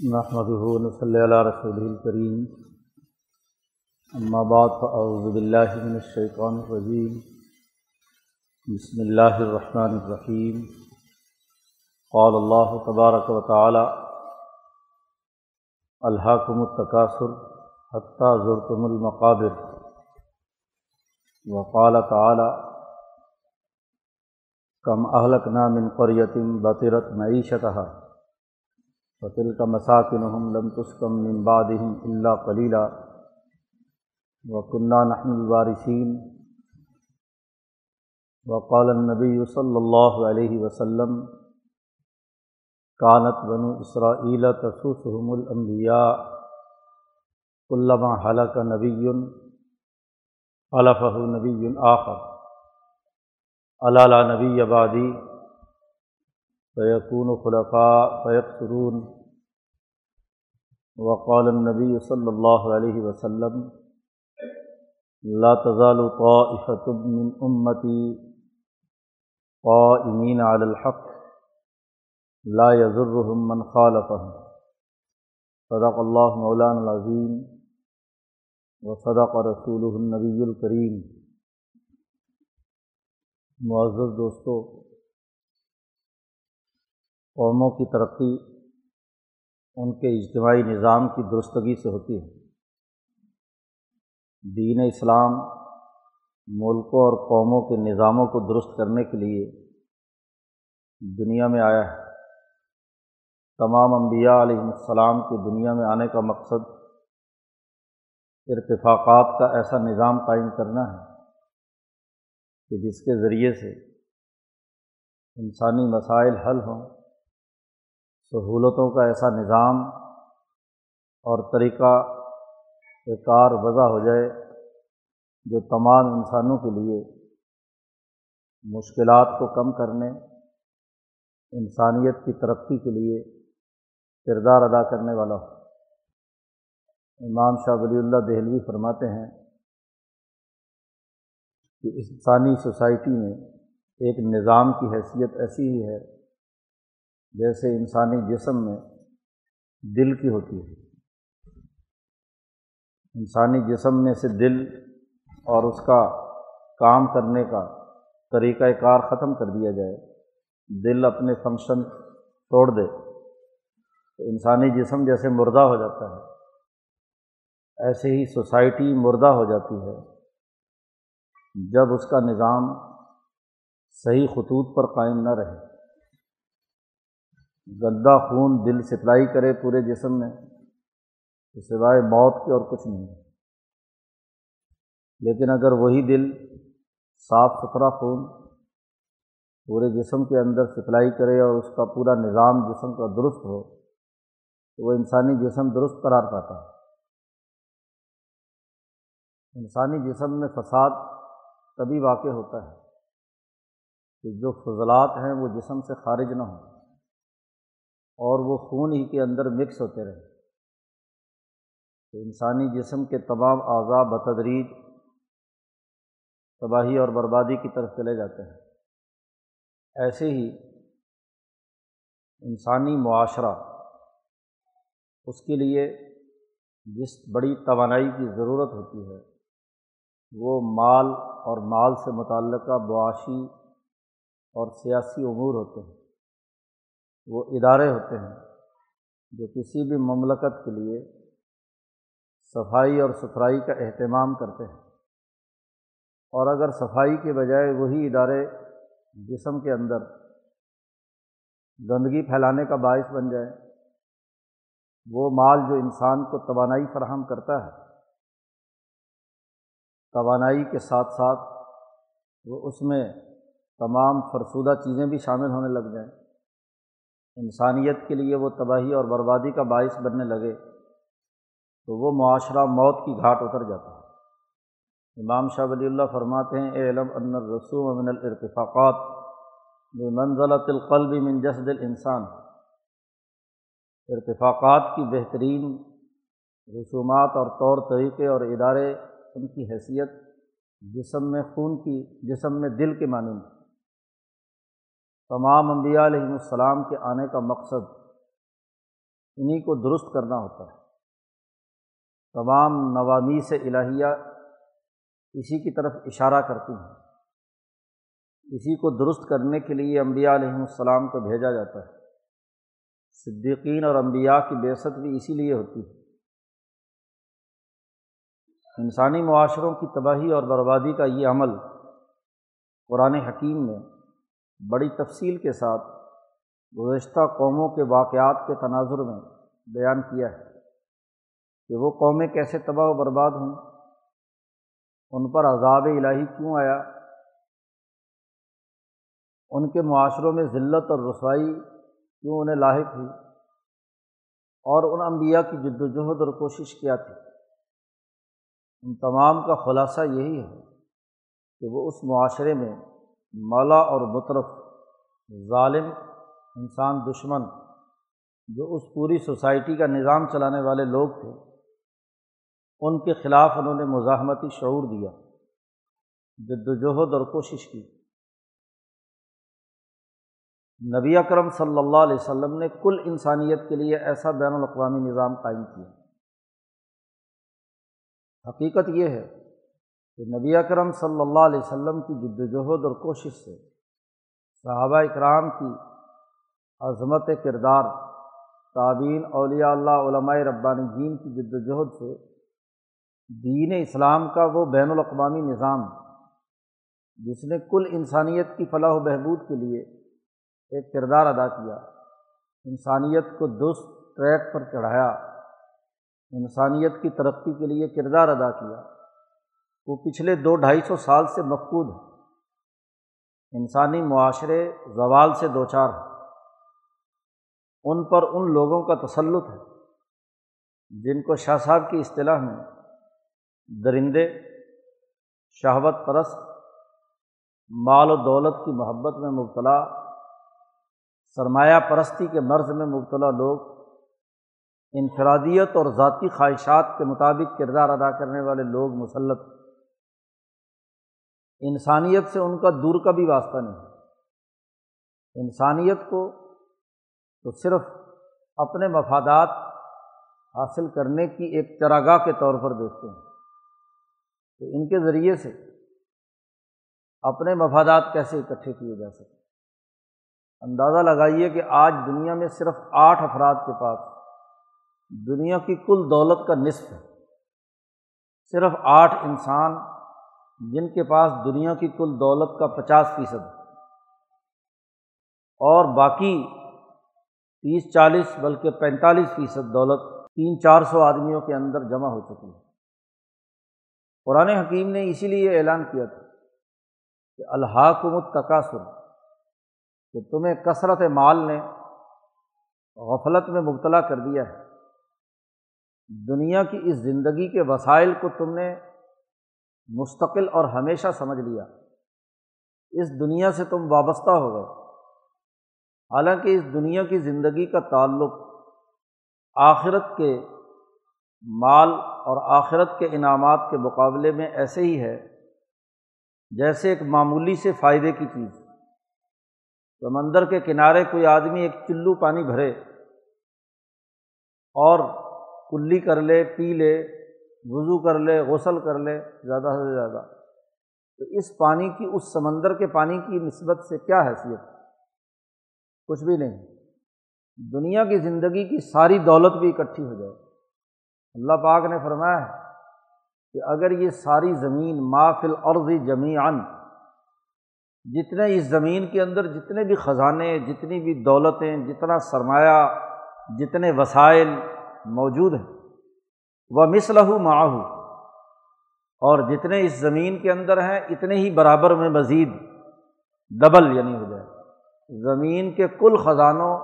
نحمد صلی اللہ رسول الکریم اما بعد فاعوذ باللہ من الشیطان الرجیم بسم اللہ الرحمن الرحیم قال اللہ تبارک و تعالی الحاکم التکاثر حتیٰ زرتم المقابر. وقال تعالی کم اہلکنا من قریت بطرت معیشتها فطل کا مساکن لم تسکم من اللہ کلیلہ وکنہ نحن الوارثین وقال النبی صلی اللہ علیہ وسلم کانت بنو اسرائیل تسوسهم الانبیاء علامہ حلق نبی علفہ نبی آخر. علا نبی آبادی فیقون خلفاء فیقسرون وقال النبی صلی اللہ علیہ وسلم، لا تزال طائفة من امتی قائمین علی الحق، لا يضرهم من خالفهم. صدق اللہ مولانا العظیم وصدق رسوله النبی الکریم معزز دوستو قوموں کی ترقی ان کے اجتماعی نظام کی درستگی سے ہوتی ہے۔ دین اسلام ملکوں اور قوموں کے نظاموں کو درست کرنے کے لیے دنیا میں آیا ہے۔ تمام انبیاء علیہ السلام کی دنیا میں آنے کا مقصد ارتفاقات کا ایسا نظام قائم کرنا ہے کہ جس کے ذریعے سے انسانی مسائل حل ہوں۔ سہولتوں کا ایسا نظام اور طریقہ کار وضع ہو جائے جو تمام انسانوں کے لیے مشکلات کو کم کرنے، انسانیت کی ترقی کے لیے کردار ادا کرنے والا ہو۔ امام شاہ ولی اللہ دہلوی فرماتے ہیں کہ انسانی سوسائٹی میں ایک نظام کی حیثیت ایسی ہی ہے جیسے انسانی جسم میں دل کی ہوتی ہے۔ انسانی جسم میں سے دل اور اس کا کام کرنے کا طریقۂ کار ختم کر دیا جائے، دل اپنے فنکشن توڑ دے، تو انسانی جسم جیسے مردہ ہو جاتا ہے، ایسے ہی سوسائٹی مردہ ہو جاتی ہے۔ جب اس کا نظام صحیح خطوط پر قائم نہ رہے۔ گندا خون دل سپلائی کرے پورے جسم میں تو سوائے موت کے اور کچھ نہیں۔ لیکن اگر وہی دل، صاف ستھرا خون پورے جسم کے اندر سپلائی کرے اور اس کا پورا نظام جسم کا درست ہو، تو وہ انسانی جسم درست قرار پاتا۔ ہے انسانی جسم میں فساد تبھی واقع ہوتا ہے کہ جو فضلات ہیں وہ جسم سے خارج نہ ہوں۔ اور وہ خون ہی کے اندر مکس ہوتے رہے۔ تو انسانی جسم کے تمام اعضاء بتدریج تباہی اور بربادی کی طرف چلے جاتے ہیں۔ ایسے ہی انسانی معاشرہ، اس کے لیے جس بڑی توانائی کی ضرورت ہوتی ہے، وہ مال اور مال سے متعلقہ معاشی اور سیاسی امور ہوتے ہیں۔ وہ ادارے ہوتے ہیں جو کسی بھی مملکت کے لیے صفائی اور ستھرائی کا اہتمام کرتے ہیں۔ اور اگر صفائی کے بجائے وہی ادارے جسم کے اندر گندگی پھیلانے کا باعث بن جائے وہ مال جو انسان کو توانائی فراہم کرتا ہے، توانائی کے ساتھ ساتھ وہ اس میں تمام فرسودہ چیزیں بھی شامل ہونے لگ جائیں۔ انسانیت کے لیے وہ تباہی اور بربادی کا باعث بننے لگے تو وہ معاشرہ موت کی گھاٹ اتر جاتا ہے۔ امام شاہ ولی اللہ فرماتے ہیں، اے علم ان الرسوم من الارتفاقات منزلۃ القلب من جسد الانسان۔ ارتفاقات کی بہترین رسومات اور طور طریقے اور ادارے ان کی حیثیت جسم میں خون کی، جسم میں دل کے معنی تمام انبیاء علیہ السلام کے آنے کا مقصد انہیں کو درست کرنا ہوتا ہے۔ تمام نوامی سے الہیہ اسی کی طرف اشارہ کرتی ہیں۔ اسی کو درست کرنے کے لیے انبیاء علیہم السلام کو بھیجا جاتا ہے۔ صدیقین اور انبیاء کی بیست بھی اسی لیے ہوتی ہے۔ انسانی معاشروں کی تباہی اور بربادی کا یہ عمل قرآن حکیم نے بڑی تفصیل کے ساتھ گزشتہ قوموں کے واقعات کے تناظر میں بیان کیا ہے کہ وہ قومیں کیسے تباہ و برباد ہوں۔ ان پر عذاب الہی کیوں آیا؟ ان کے معاشروں میں ذلت اور رسوائی کیوں انہیں لاحق ہوئی؟ اور ان انبیاء کی جد وجہد اور کوشش کیا تھی؟ ان تمام کا خلاصہ یہی ہے کہ وہ اس معاشرے میں مولا اور مطرف ظالم انسان دشمن جو اس پوری سوسائٹی کا نظام چلانے والے لوگ تھے، ان کے خلاف انہوں نے مزاحمتی شعور دیا، جد وجہد اور کوشش کی۔ نبی اکرم صلی اللہ علیہ وسلم نے کل انسانیت کے لیے ایسا بین الاقوامی نظام قائم کیا۔ حقیقت یہ ہے کہ نبی اکرم صلی اللہ علیہ وسلم کی جد وجہد اور کوشش سے صحابہ اکرام کی عظمت کردار تعبین اولیاء اللہ، علماء ربانی جین کی جد وجہد سے دین اسلام کا وہ بین الاقوامی نظام جس نے کل انسانیت کی فلاح و بہبود کے لیے ایک کردار ادا کیا، انسانیت کو درست ٹریک پر چڑھایا، انسانیت کی ترقی کے لیے کردار ادا کیا۔ وہ پچھلے دو ڈھائی سو سال سے مفقود ہے انسانی معاشرے زوال سے دو چار ہیں۔ ان پر ان لوگوں کا تسلط ہے جن کو شاہ صاحب کی اصطلاح میں درندے، شہوت پرست، مال و دولت کی محبت میں مبتلا، سرمایہ پرستی کے مرض میں مبتلا لوگ، انفرادیت اور ذاتی خواہشات کے مطابق کردار ادا کرنے والے لوگ مسلط انسانیت سے ان کا دور کا بھی واسطہ نہیں۔ انسانیت کو تو صرف اپنے مفادات حاصل کرنے کی ایک چراگاہ کے طور پر دیکھتے ہیں۔ تو ان کے ذریعے سے اپنے مفادات کیسے اکٹھے کیے جا سکتے اندازہ لگائیے کہ آج دنیا میں صرف آٹھ افراد کے پاس دنیا کی کل دولت کا نصف ہے۔ صرف آٹھ انسان جن کے پاس دنیا کی کل دولت کا پچاس فیصد اور باقی تیس چالیس بلکہ پینتالیس فیصد دولت تین چار سو آدمیوں کے اندر جمع ہو چکی ہے۔ قرآن حکیم نے اسی لیے اعلان کیا تھا کہ الحاکمت تقاصر کہ تمہیں کثرت مال نے غفلت میں مبتلا کر دیا ہے۔ دنیا کی اس زندگی کے وسائل کو تم نے مستقل اور ہمیشہ سمجھ لیا۔ اس دنیا سے تم وابستہ ہو گئے۔ حالانکہ اس دنیا کی زندگی کا تعلق آخرت کے مال اور آخرت کے انعامات کے مقابلے میں ایسے ہی ہے، جیسے ایک معمولی سے فائدے کی چیز۔ سمندر کے کنارے کوئی آدمی ایک چلو پانی بھرے اور کلی کر لے، پی لے وضو کر لے، غسل کر لے، زیادہ سے زیادہ۔ تو اس پانی کی، اس سمندر کے پانی کی نسبت سے کیا حیثیت؟ کچھ بھی نہیں۔ دنیا کی زندگی کی ساری دولت بھی اکٹھی ہو جائے۔ اللہ پاک نے فرمایا ہے کہ اگر یہ ساری زمین مافل عرضی جمیان جتنے اس زمین کے اندر جتنے بھی خزانے، جتنی بھی دولتیں، جتنا سرمایہ، جتنے وسائل موجود ہیں وہ مسلح معاہو اور جتنے اس زمین کے اندر ہیں، اتنے ہی برابر میں مزید ڈبل یعنی ہو جائے۔ زمین کے کل خزانوں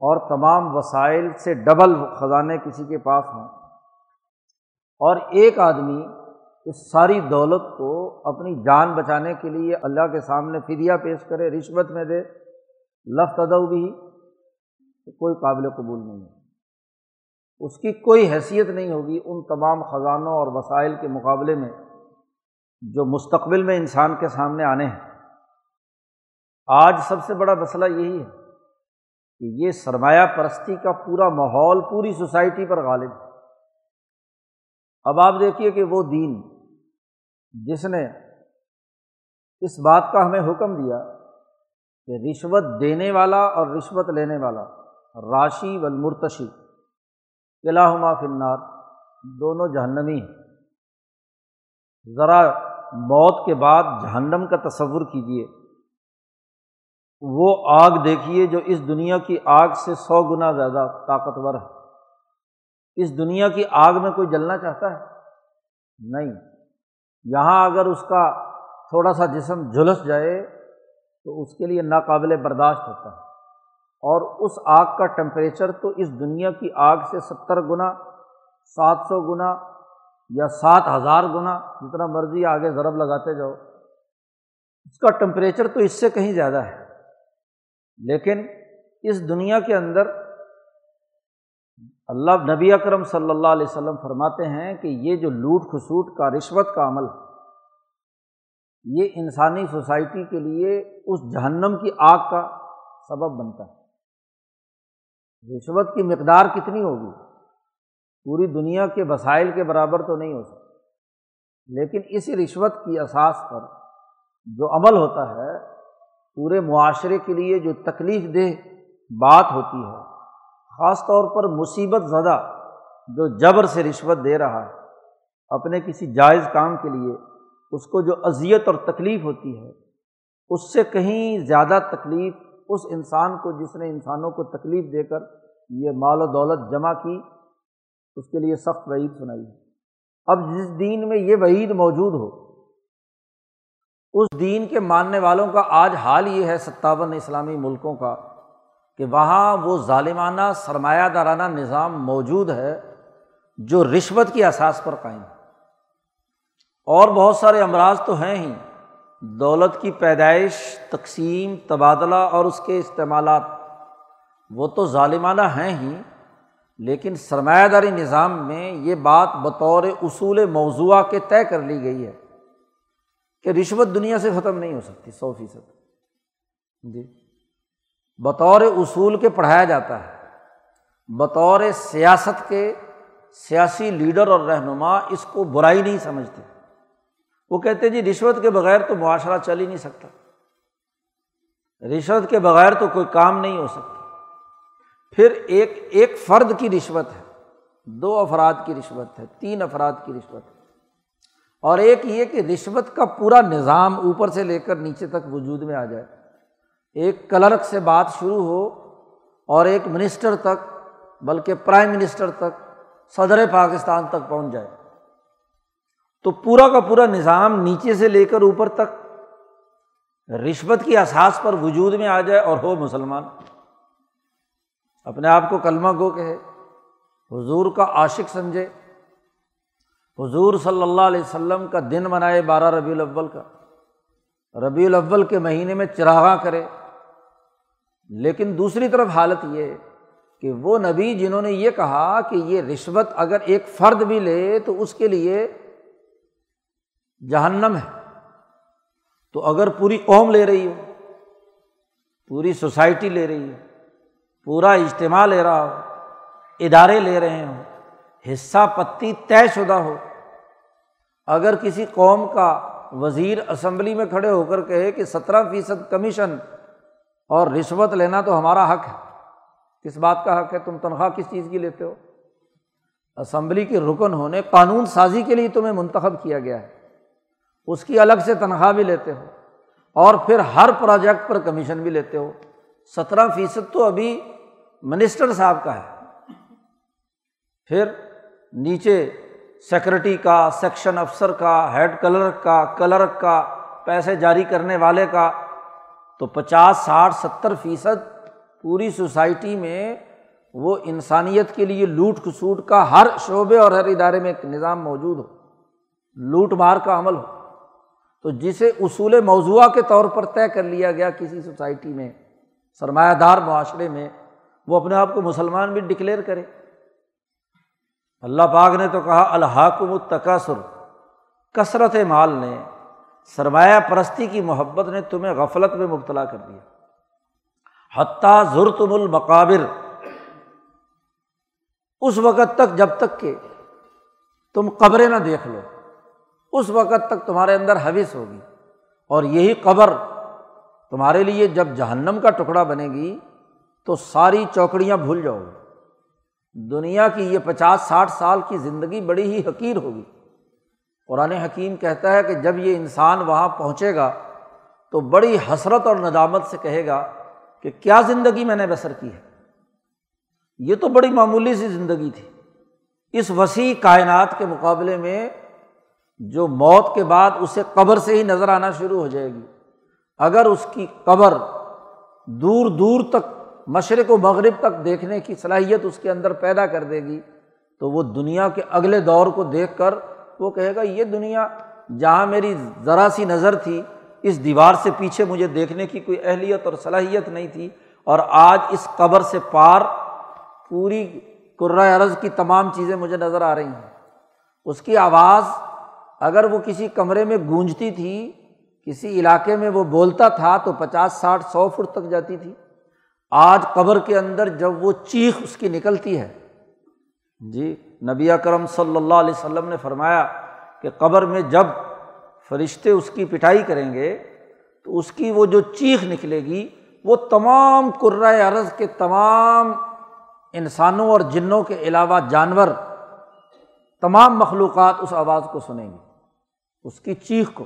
اور تمام وسائل سے ڈبل خزانے کسی کے پاس ہوں۔ اور ایک آدمی اس ساری دولت کو اپنی جان بچانے کے لیے اللہ کے سامنے فدیہ پیش کرے، رشوت میں دے لفت ادو بھی کوئی قابل قبول نہیں ہے۔ اس کی کوئی حیثیت نہیں ہوگی ان تمام خزانوں اور وسائل کے مقابلے میں جو مستقبل میں انسان کے سامنے آنے ہیں۔ آج سب سے بڑا مسئلہ یہی ہے کہ یہ سرمایہ پرستی کا پورا ماحول، پوری سوسائٹی پر غالب ہے۔ اب آپ دیکھیے کہ وہ دین جس نے اس بات کا ہمیں حکم دیا کہ رشوت دینے والا اور رشوت لینے والا، راشی و المرتشی قلعہ فنار دونوں جہنمی ہیں۔ ذرا موت کے بعد جہنم کا تصور کیجیے وہ آگ دیکھیے جو اس دنیا کی آگ سے سو گنا زیادہ طاقتور ہے۔ اس دنیا کی آگ میں کوئی جلنا چاہتا ہے؟ نہیں۔ یہاں اگر اس کا تھوڑا سا جسم جھلس جائے تو اس کے لیے ناقابل برداشت ہوتا ہے۔ اور اس آگ کا ٹمپریچر تو اس دنیا کی آگ سے ستر گنا، سات سو گنا یا سات ہزار گنا جتنا مرضی آگے ضرب لگاتے جاؤ۔ اس کا ٹمپریچر تو اس سے کہیں زیادہ ہے۔ لیکن اس دنیا کے اندر اللہ نبی اکرم صلی اللہ علیہ وسلم فرماتے ہیں کہ یہ جو لوٹ خسوٹ کا رشوت کا عمل یہ انسانی سوسائٹی کے لیے اس جہنم کی آگ کا سبب بنتا ہے۔ رشوت کی مقدار کتنی ہوگی؟ پوری دنیا کے وسائل کے برابر تو نہیں ہو سکتی۔ لیکن اس رشوت کی اساس پر جو عمل ہوتا ہے، پورے معاشرے کے لیے جو تکلیف دہ بات ہوتی ہے، خاص طور پر مصیبت زدہ جو جبر سے رشوت دے رہا ہے، اپنے کسی جائز کام کے لیے، اس کو جو اذیت اور تکلیف ہوتی ہے، اس سے کہیں زیادہ تکلیف اس انسان کو جس نے انسانوں کو تکلیف دے کر یہ مال و دولت جمع کی، اس کے لیے سخت وعید سنائی۔ اب جس دین میں یہ وعید موجود ہو، اس دین کے ماننے والوں کا آج حال یہ ہے ستاون اسلامی ملکوں کا کہ وہاں وہ ظالمانہ، سرمایہ دارانہ نظام موجود ہے جو رشوت کی احساس پر قائم ہے۔ اور بہت سارے امراض تو ہیں ہی۔ دولت کی پیدائش، تقسیم، تبادلہ اور اس کے استعمالات، وہ تو ظالمانہ ہیں ہی، لیکن سرمایہ داری نظام میں یہ بات بطور اصول موضوع کے طے کر لی گئی ہے کہ رشوت دنیا سے ختم نہیں ہو سکتی، سو فیصد۔ جی۔ بطور اصول کے پڑھایا جاتا ہے، بطور سیاست کے سیاسی لیڈر اور رہنما اس کو برائی نہیں سمجھتے۔ وہ کہتے جی رشوت کے بغیر تو معاشرہ چل ہی نہیں سکتا۔ رشوت کے بغیر تو کوئی کام نہیں ہو سکتا۔ پھر ایک ایک فرد کی رشوت ہے، دو افراد کی رشوت ہے، تین افراد کی رشوت ہے۔ اور ایک یہ کہ رشوت کا پورا نظام اوپر سے لے کر نیچے تک وجود میں آ جائے۔ ایک کلرک سے بات شروع ہو اور ایک منسٹر تک، بلکہ پرائم منسٹر تک، صدر پاکستان تک پہنچ جائے۔ تو پورا کا پورا نظام نیچے سے لے کر اوپر تک رشوت کی احساس پر وجود میں آ جائے اور ہو مسلمان۔ اپنے آپ کو کلمہ گو کہ حضور کا عاشق سمجھے۔ حضور صلی اللہ علیہ وسلم کا دن منائے بارہ ربیع الاول کا۔ ربیع الاول کے مہینے میں چراغاں کرے۔ لیکن دوسری طرف حالت یہ کہ وہ نبی جنہوں نے یہ کہا کہ یہ رشوت اگر ایک فرد بھی لے تو اس کے لیے جہنم ہے۔ تو اگر پوری قوم لے رہی ہو، پوری سوسائٹی لے رہی ہو، پورا اجتماع لے رہا ہو، ادارے لے رہے ہوں، حصہ پتی طے شدہ ہو، اگر کسی قوم کا وزیر اسمبلی میں کھڑے ہو کر کہے کہ سترہ فیصد کمیشن اور رشوت لینا تو ہمارا حق ہے۔ کس بات کا حق ہے؟ تم تنخواہ کس چیز کی لیتے ہو؟ اسمبلی کے رکن ہونے، قانون سازی کے لیے تمہیں منتخب کیا گیا ہے۔ اس کی الگ سے تنخواہ بھی لیتے ہو اور پھر ہر پروجیکٹ پر کمیشن بھی لیتے ہو۔ سترہ فیصد تو ابھی منسٹر صاحب کا ہے۔ پھر نیچے سیکرٹری کا، سیکشن افسر کا، ہیڈ کلرک کا کلرک کا، پیسے جاری کرنے والے کا۔ تو پچاس، ساٹھ، ستر فیصد پوری سوسائٹی میں وہ انسانیت کے لیے لوٹ کھسوٹ کا ہر شعبے اور ہر ادارے میں ایک نظام موجود ہو۔ لوٹ مار کا عمل ہو۔ تو جسے اصول موضوع کے طور پر طے کر لیا گیا کسی سوسائٹی میں، سرمایہ دار معاشرے میں، وہ اپنے آپ کو مسلمان بھی ڈکلیئر کرے۔ اللہ پاک نے تو کہا، الحاکم التقاصر کثرت مال نے، سرمایہ پرستی کی محبت نے تمہیں غفلت میں مبتلا کر دیا۔ حتیٰ ضرتم المقابر، اس وقت تک، جب تک کہ تم قبریں نہ دیکھ لو۔ اس وقت تک تمہارے اندر حوث ہوگی اور یہی قبر تمہارے لیے جب جہنم کا ٹکڑا بنے گی تو ساری چوکڑیاں بھول جاؤ گی دنیا کی یہ پچاس ساٹھ سال کی زندگی بڑی ہی حقیر ہوگی۔ قرآن حکیم کہتا ہے کہ جب یہ انسان وہاں پہنچے گا تو بڑی حسرت اور ندامت سے کہے گا کہ کیا زندگی میں نے بسر کی ہے۔ یہ تو بڑی معمولی سی زندگی تھی۔ اس وسیع کائنات کے مقابلے میں جو موت کے بعد اسے قبر سے ہی نظر آنا شروع ہو جائے گی۔ اگر اس کی قبر دور دور تک مشرق و مغرب تک دیکھنے کی صلاحیت اس کے اندر پیدا کر دے گی، تو وہ دنیا کے اگلے دور کو دیکھ کر وہ کہے گا، یہ دنیا جہاں میری ذرا سی نظر تھی، اس دیوار سے پیچھے مجھے دیکھنے کی کوئی اہلیت اور صلاحیت نہیں تھی، اور آج اس قبر سے پار پوری عرض کی تمام چیزیں مجھے نظر آ رہی ہیں۔ اس کی آواز اگر وہ کسی کمرے میں گونجتی تھی، کسی علاقے میں وہ بولتا تھا تو پچاس، ساٹھ، سو فٹ تک جاتی تھی۔ آج قبر کے اندر جب وہ چیخ اس کی نکلتی ہے۔ جی نبی کرم صلی اللہ علیہ وسلم نے فرمایا کہ قبر میں جب فرشتے اس کی پٹائی کریں گے، تو اس کی وہ جو چیخ نکلے گی، وہ تمام کرائے عرض کے تمام انسانوں اور جنوں کے علاوہ جانور، تمام مخلوقات اس آواز کو سنیں گے۔ اس کی چیخ کو۔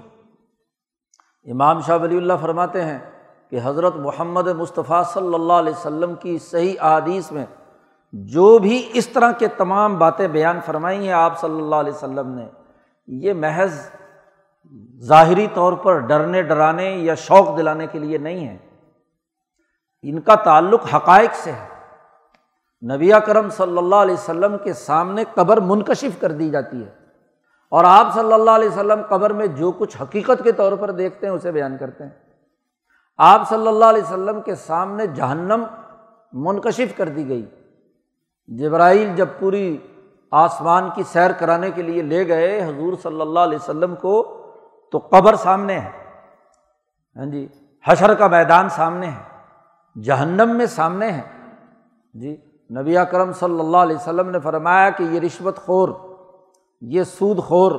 امام شاہ ولی اللہ فرماتے ہیں کہ حضرت محمد مصطفیٰ صلی اللہ علیہ وسلم کی صحیح احادیث میں جو بھی اس طرح کے تمام باتیں بیان فرمائی ہیں آپ صلی اللہ علیہ وسلم نے، یہ محض ظاہری طور پر ڈرنے، ڈرانے یا شوق دلانے کے لیے نہیں ہے ان کا تعلق حقائق سے ہے۔ نبی کرم صلی اللہ علیہ وسلم کے سامنے قبر منکشف کر دی جاتی ہے۔ اور آپ صلی اللہ علیہ وسلم قبر میں جو کچھ حقیقت کے طور پر دیکھتے ہیں اسے بیان کرتے ہیں۔ آپ صلی اللہ علیہ وسلم کے سامنے جہنم منکشف کر دی گئی۔ جبرائیل جب پوری آسمان کی سیر کرانے کے لیے لے گئے، حضور صلی اللہ علیہ وسلم کو تو قبر سامنے ہے۔ ہاں جی حشر کا میدان سامنے ہے، جہنم میں سامنے ہے۔ جی نبی اکرم صلی اللہ علیہ وسلم نے فرمایا کہ یہ رشوت خور یہ سود خور،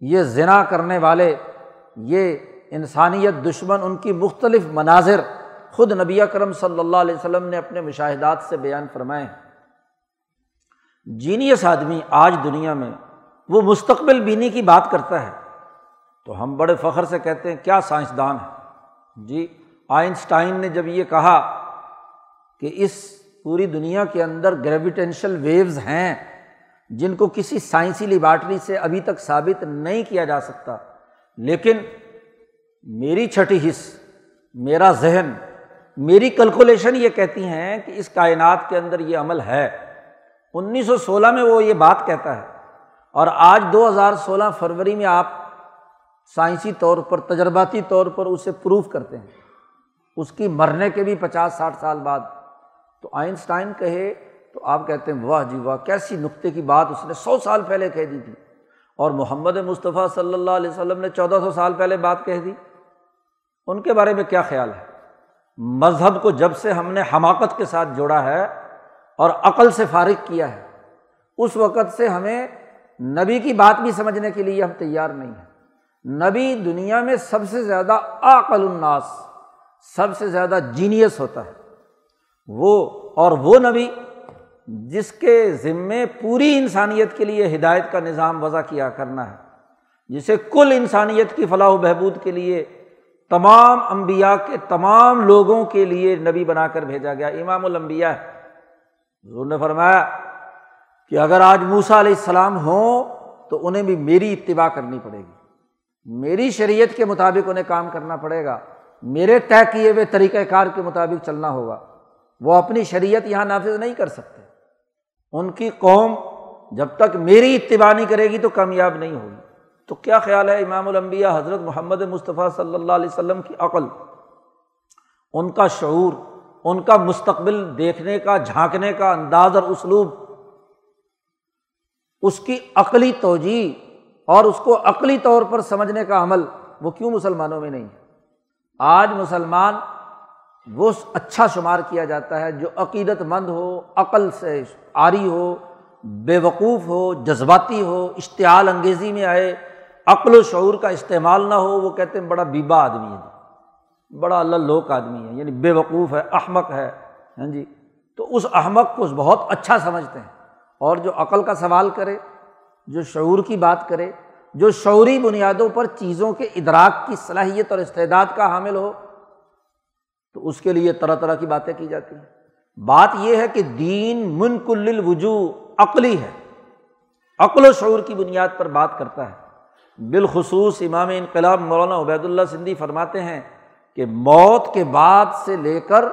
یہ ذنا کرنے والے، یہ انسانیت دشمن، ان کی مختلف مناظر خود نبی اکرم صلی اللہ علیہ وسلم نے اپنے مشاہدات سے بیان فرمائے ہیں۔ جینیس آدمی آج دنیا میں وہ مستقبل بینی کی بات کرتا ہے۔ تو ہم بڑے فخر سے کہتے ہیں، کیا سائنسدان ہے جی آئنسٹائن نے جب یہ کہا کہ اس پوری دنیا کے اندر گریویٹینشل ویوز ہیں جن کو کسی سائنسی لیبارٹری سے ابھی تک ثابت نہیں کیا جا سکتا، لیکن میری چھٹی حص، میرا ذہن، میری کیلکولیشن یہ کہتی ہیں کہ اس کائنات کے اندر یہ عمل ہے۔ انیس سو سولہ میں وہ یہ بات کہتا ہے۔ اور آج دو ہزار سولہ فروری میں آپ سائنسی طور پر، تجرباتی طور پر اسے پروف کرتے ہیں۔ اس کی مرنے کے بھی پچاس ساٹھ سال بعد۔ تو آئنسٹائن کہے تو آپ کہتے ہیں، واہ جی واہ، کیسی نقطے کی بات اس نے سو سال پہلے کہہ دی تھی۔ اور محمد مصطفیٰ صلی اللہ علیہ وسلم نے چودہ سو سال پہلے بات کہہ دی۔ ان کے بارے میں کیا خیال ہے؟ مذہب کو جب سے ہم نے حماقت کے ساتھ جوڑا ہے اور عقل سے فارغ کیا ہے، اس وقت سے ہمیں نبی کی بات بھی سمجھنے کے لیے ہم تیار نہیں ہیں۔ نبی دنیا میں سب سے زیادہ عقل الناس، سب سے زیادہ جینیس ہوتا ہے۔ وہ اور وہ نبی جس کے ذمے پوری انسانیت کے لیے ہدایت کا نظام وضع کیا کرنا ہے، جسے کل انسانیت کی فلاح و بہبود کے لیے تمام امبیا کے تمام لوگوں کے لیے نبی بنا کر بھیجا گیا، امام الانبیاء ہے۔ حضور نے فرمایا کہ اگر آج موسا علیہ السلام ہوں تو انہیں بھی میری اتباع کرنی پڑے گی۔ میری شریعت کے مطابق انہیں کام کرنا پڑے گا، میرے طے کیے ہوئے طریقۂ کار کے مطابق چلنا ہوگا۔ وہ اپنی شریعت یہاں نافذ نہیں کر سکتے۔ ان کی قوم جب تک میری اتباع نہیں کرے گی تو کامیاب نہیں ہوگی۔ تو کیا خیال ہے امام الانبیاء حضرت محمد مصطفیٰ صلی اللہ علیہ وسلم کی عقل؟ ان کا شعور، ان کا مستقبل دیکھنے کا، جھانکنے کا انداز اور اسلوب، اس کی عقلی توجہ اور اس کو عقلی طور پر سمجھنے کا عمل وہ کیوں مسلمانوں میں نہیں ہے؟ آج مسلمان وہ اچھا شمار کیا جاتا ہے جو عقیدت مند ہو، عقل سے آری ہو، بے وقوف ہو، جذباتی ہو، اشتعال انگیزی میں آئے، عقل و شعور کا استعمال نہ ہو، وہ کہتے ہیں بڑا بیبا آدمی ہے جی۔ بڑا اللہ لوک آدمی ہے یعنی بے وقوف ہے، احمق ہے ہاں جی۔ تو اس احمق کو بہت اچھا سمجھتے ہیں۔ اور جو عقل کا سوال کرے، جو شعور کی بات کرے، جو شعوری بنیادوں پر چیزوں کے ادراک کی صلاحیت اور استعداد کا حامل ہو تو اس کے لیے طرح طرح کی باتیں کی جاتی ہیں۔ بات یہ ہے کہ دین منکل الوجو عقلی ہے۔ عقل و شعور کی بنیاد پر بات کرتا ہے۔ بالخصوص امام انقلاب مولانا عبید اللہ سندھی فرماتے ہیں کہ موت کے بعد سے لے کر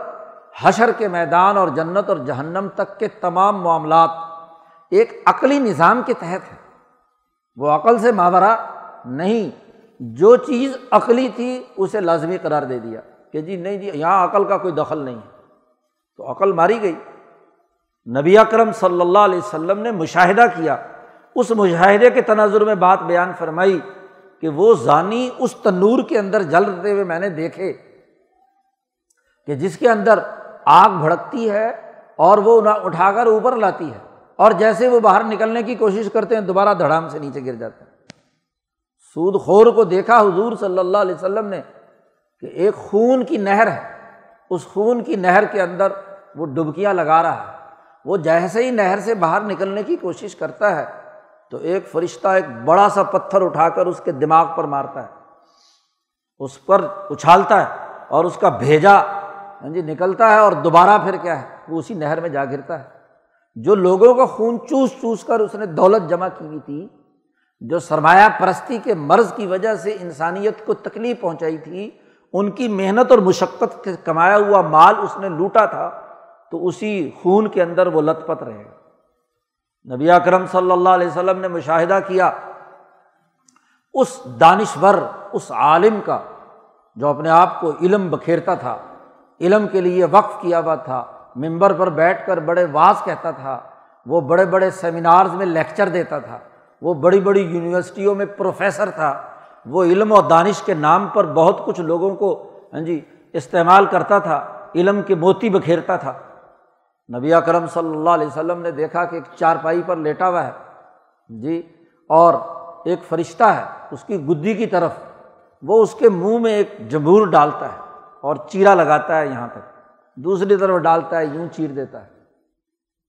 حشر کے میدان اور جنت اور جہنم تک کے تمام معاملات ایک عقلی نظام کے تحت ہے وہ عقل سے ماورا نہیں، جو چیز عقلی تھی، اسے لازمی قرار دے دیا۔ کہ جی نہیں جی یہاں عقل کا کوئی دخل نہیں ہے۔ تو عقل ماری گئی۔ نبی اکرم صلی اللہ علیہ وسلم نے مشاہدہ کیا۔ اس مشاہدے کے تناظر میں بات بیان فرمائی کہ وہ ضانی اس تنور کے اندر جلتے ہوئے میں نے دیکھے کہ جس کے اندر آگ بھڑکتی ہے اور وہ اٹھا کر اوپر لاتی ہے اور جیسے وہ باہر نکلنے کی کوشش کرتے ہیں، دوبارہ دھڑام سے نیچے گر جاتے ہیں۔ سود خور کو دیکھا حضور صلی اللہ علیہ وسلم نے۔ کہ ایک خون کی نہر ہے۔ اس خون کی نہر کے اندر وہ ڈبکیاں لگا رہا ہے۔ وہ جیسے ہی نہر سے باہر نکلنے کی کوشش کرتا ہے، تو ایک فرشتہ ایک بڑا سا پتھر اٹھا کر اس کے دماغ پر مارتا ہے۔ اس پر اچھالتا ہے اور اس کا بھیجا ہاں جی نکلتا ہے اور دوبارہ پھر کیا ہے، وہ اسی نہر میں جا گرتا ہے۔ جو لوگوں کا خون چوس چوس کر اس نے دولت جمع کی ہوئی تھی، جو سرمایہ پرستی کے مرض کی وجہ سے انسانیت کو تکلیف پہنچائی تھی ان کی محنت اور مشقت کے کمایا ہوا مال اس نے لوٹا تھا، تو اسی خون کے اندر وہ لت پت رہے۔ گا نبی اکرم صلی اللہ علیہ وسلم نے مشاہدہ کیا، اس دانشور، اس عالم کا، جو اپنے آپ کو علم بکھیرتا تھا، علم کے لیے وقف کیا ہوا تھا ممبر پر بیٹھ کر بڑے واز کہتا تھا، وہ بڑے بڑے سیمینارز میں لیکچر دیتا تھا، وہ بڑی بڑی یونیورسٹیوں میں پروفیسر تھا۔ وہ علم و دانش کے نام پر بہت کچھ لوگوں کو ہاں جی استعمال کرتا تھا، علم کے موتی بکھیرتا تھا۔ نبی اکرم صلی اللہ علیہ وسلم نے دیکھا کہ ایک چارپائی پر لیٹا ہوا ہے۔ جی اور ایک فرشتہ ہے، اس کی گدی کی طرف۔ وہ اس کے منہ میں ایک جمور ڈالتا ہے اور چیرا لگاتا ہے یہاں تک۔ دوسری طرف ڈالتا ہے، یوں چیر دیتا ہے۔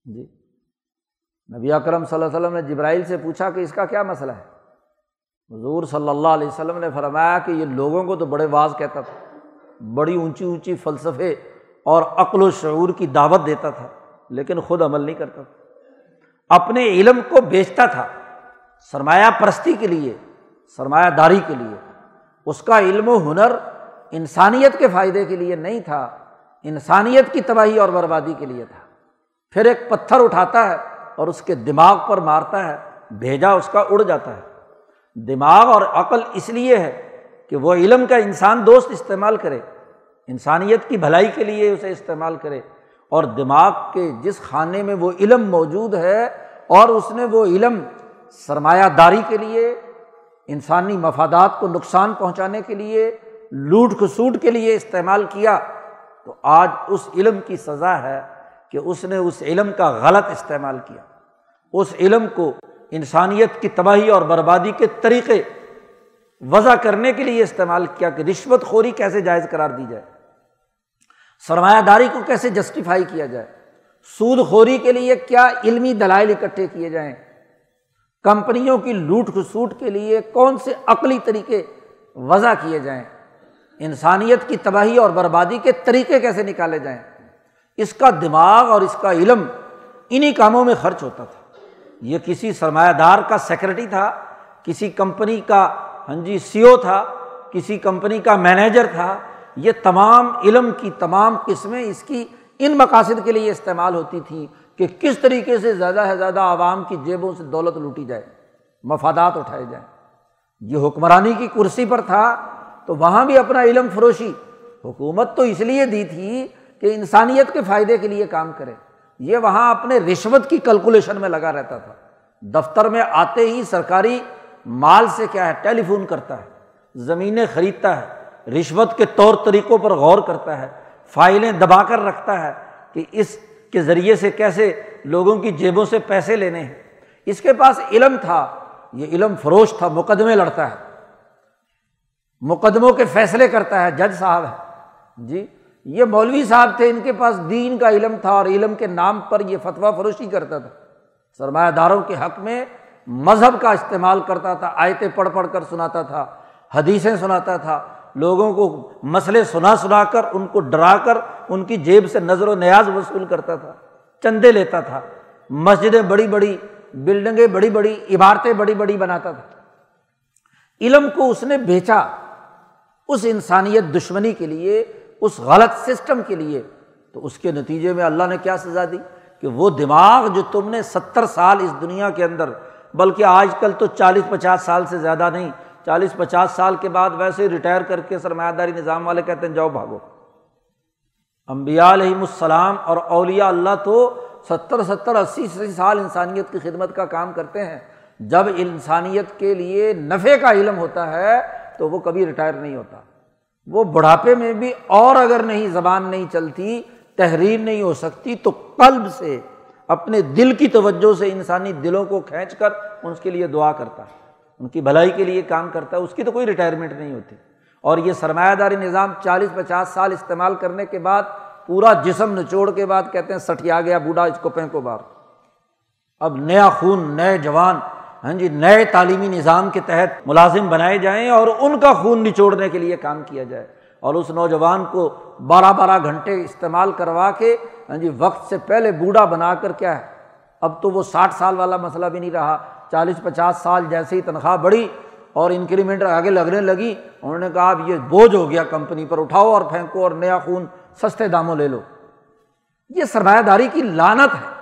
جی۔ نبی اکرم صلی اللہ علیہ وسلم نے جبرائیل سے پوچھا کہ اس کا کیا مسئلہ ہے؟ حضور صلی اللہ علیہ وسلم نے فرمایا کہ یہ لوگوں کو تو بڑے واز کہتا تھا، بڑی اونچی اونچی فلسفے اور عقل و شعور کی دعوت دیتا تھا، لیکن خود عمل نہیں کرتا تھا۔ اپنے علم کو بیچتا تھا، سرمایہ پرستی کے لیے، سرمایہ داری کے لیے۔ اس کا علم و ہنر انسانیت کے فائدے کے لیے نہیں تھا، انسانیت کی تباہی اور بربادی کے لیے تھا۔ پھر ایک پتھر اٹھاتا ہے اور اس کے دماغ پر مارتا ہے، بھیجا اس کا اڑ جاتا ہے۔ دماغ اور عقل اس لیے ہے کہ وہ علم کا انسان دوست استعمال کرے، انسانیت کی بھلائی کے لیے اسے استعمال کرے۔ اور دماغ کے جس خانے میں وہ علم موجود ہے اور اس نے وہ علم سرمایہ داری کے لیے، انسانی مفادات کو نقصان پہنچانے کے لیے، لوٹ کھسوٹ کے لیے استعمال کیا، تو آج اس علم کی سزا ہے کہ اس نے اس علم کا غلط استعمال کیا۔ اس علم کو انسانیت کی تباہی اور بربادی کے طریقے وضع کرنے کے لیے استعمال کیا کہ رشوت خوری کیسے جائز قرار دی جائے، سرمایہ داری کو کیسے جسٹیفائی کیا جائے، سود خوری کے لیے کیا علمی دلائل اکٹھے کیے جائیں، کمپنیوں کی لوٹ کھسوٹ کے لیے کون سے عقلی طریقے وضع کیے جائیں، انسانیت کی تباہی اور بربادی کے طریقے کیسے نکالے جائیں، اس کا دماغ اور اس کا علم انہیں کاموں میں خرچ ہوتا تھا۔ یہ کسی سرمایہ دار کا سیکرٹری تھا، کسی کمپنی کا ہاں جی سی او تھا، کسی کمپنی کا مینیجر تھا۔ یہ تمام علم کی تمام قسمیں اس کی ان مقاصد کے لیے استعمال ہوتی تھیں کہ کس طریقے سے زیادہ سے زیادہ عوام کی جیبوں سے دولت لوٹی جائے، مفادات اٹھائے جائیں۔ یہ حکمرانی کی کرسی پر تھا، تو وہاں بھی اپنا علم فروشی۔ حکومت تو اس لیے دی تھی کہ انسانیت کے فائدے کے لیے کام کرے۔ یہ وہاں اپنے رشوت کی کیلکولیشن میں لگا رہتا تھا۔ دفتر میں آتے ہی سرکاری مال سے کیا ہے؟ ٹیلی فون کرتا ہے، زمینیں خریدتا ہے، رشوت کے طور طریقوں پر غور کرتا ہے، فائلیں دبا کر رکھتا ہے کہ اس کے ذریعے سے کیسے لوگوں کی جیبوں سے پیسے لینے ہیں۔ اس کے پاس علم تھا، یہ علم فروش تھا، مقدمے لڑتا ہے، مقدموں کے فیصلے کرتا ہے، جج صاحب ہے۔ جی؟ یہ مولوی صاحب تھے، ان کے پاس دین کا علم تھا اور علم کے نام پر یہ فتویٰ فروشی کرتا تھا۔ سرمایہ داروں کے حق میں مذہب کا استعمال کرتا تھا، آیتیں پڑھ پڑھ کر سناتا تھا، حدیثیں سناتا تھا۔ لوگوں کو مسئلے سنا سنا کر، ان کو ڈرا کر، ان کی جیب سے نظر و نیاز وصول کرتا تھا، چندے لیتا تھا۔ مسجدیں بڑی بڑی، بلڈنگیں بڑی بڑی، عمارتیں بڑی بڑی بناتا تھا۔ علم کو اس نے بیچا، اس انسانیت دشمنی کے لیے اس غلط سسٹم کے لیے، تو اس کے نتیجے میں اللہ نے کیا سزا دی؟ کہ وہ دماغ جو تم نے ستر سال اس دنیا کے اندر، بلکہ آج کل تو چالیس پچاس سال سے زیادہ نہیں، چالیس پچاس سال کے بعد ویسے ہی ریٹائر کر کے سرمایہ داری نظام والے کہتے ہیں، جاؤ بھاگو۔ امبیا علیہم السلام اور اولیا اللہ تو ستر ستر اسی اسی سال انسانیت کی خدمت کا کام کرتے ہیں۔ جب انسانیت کے لیے نفے کا علم ہوتا ہے، تو وہ کبھی ریٹائر نہیں ہوتا۔ وہ بڑھاپے میں بھی اور اگر نہیں، زبان نہیں چلتی، تحریر نہیں ہو سکتی، تو قلب سے، اپنے دل کی توجہ سے انسانی دلوں کو کھینچ کر ان کے لیے دعا کرتا ہے ان کی بھلائی کے لیے کام کرتا ہے اس کی تو کوئی ریٹائرمنٹ نہیں ہوتی۔ اور یہ سرمایہ داری نظام چالیس پچاس سال استعمال کرنے کے بعد، پورا جسم نچوڑ کے بعد کہتے ہیں سٹیا گیا بوڑھا، اس کو پھینکو بار اب نیا خون، نئے جوان ہاں جی نئے تعلیمی نظام کے تحت ملازم بنائے جائیں اور ان کا خون نچوڑنے کے لیے کام کیا جائے۔ اور اس نوجوان کو بارہ بارہ گھنٹے استعمال کروا کے ہاں جی وقت سے پہلے بوڑھا بنا کر کیا ہے؟ اب تو وہ ساٹھ سال والا مسئلہ بھی نہیں رہا۔ چالیس پچاس سال جیسے ہی تنخواہ بڑھی اور انکریمنٹ آگے لگنے لگی، انہوں نے کہا، اب یہ بوجھ ہو گیا کمپنی پر، اٹھاؤ اور پھینکو اور نیا خون سستے داموں لے لو۔ یہ سرمایہ داری کی لانت ہے۔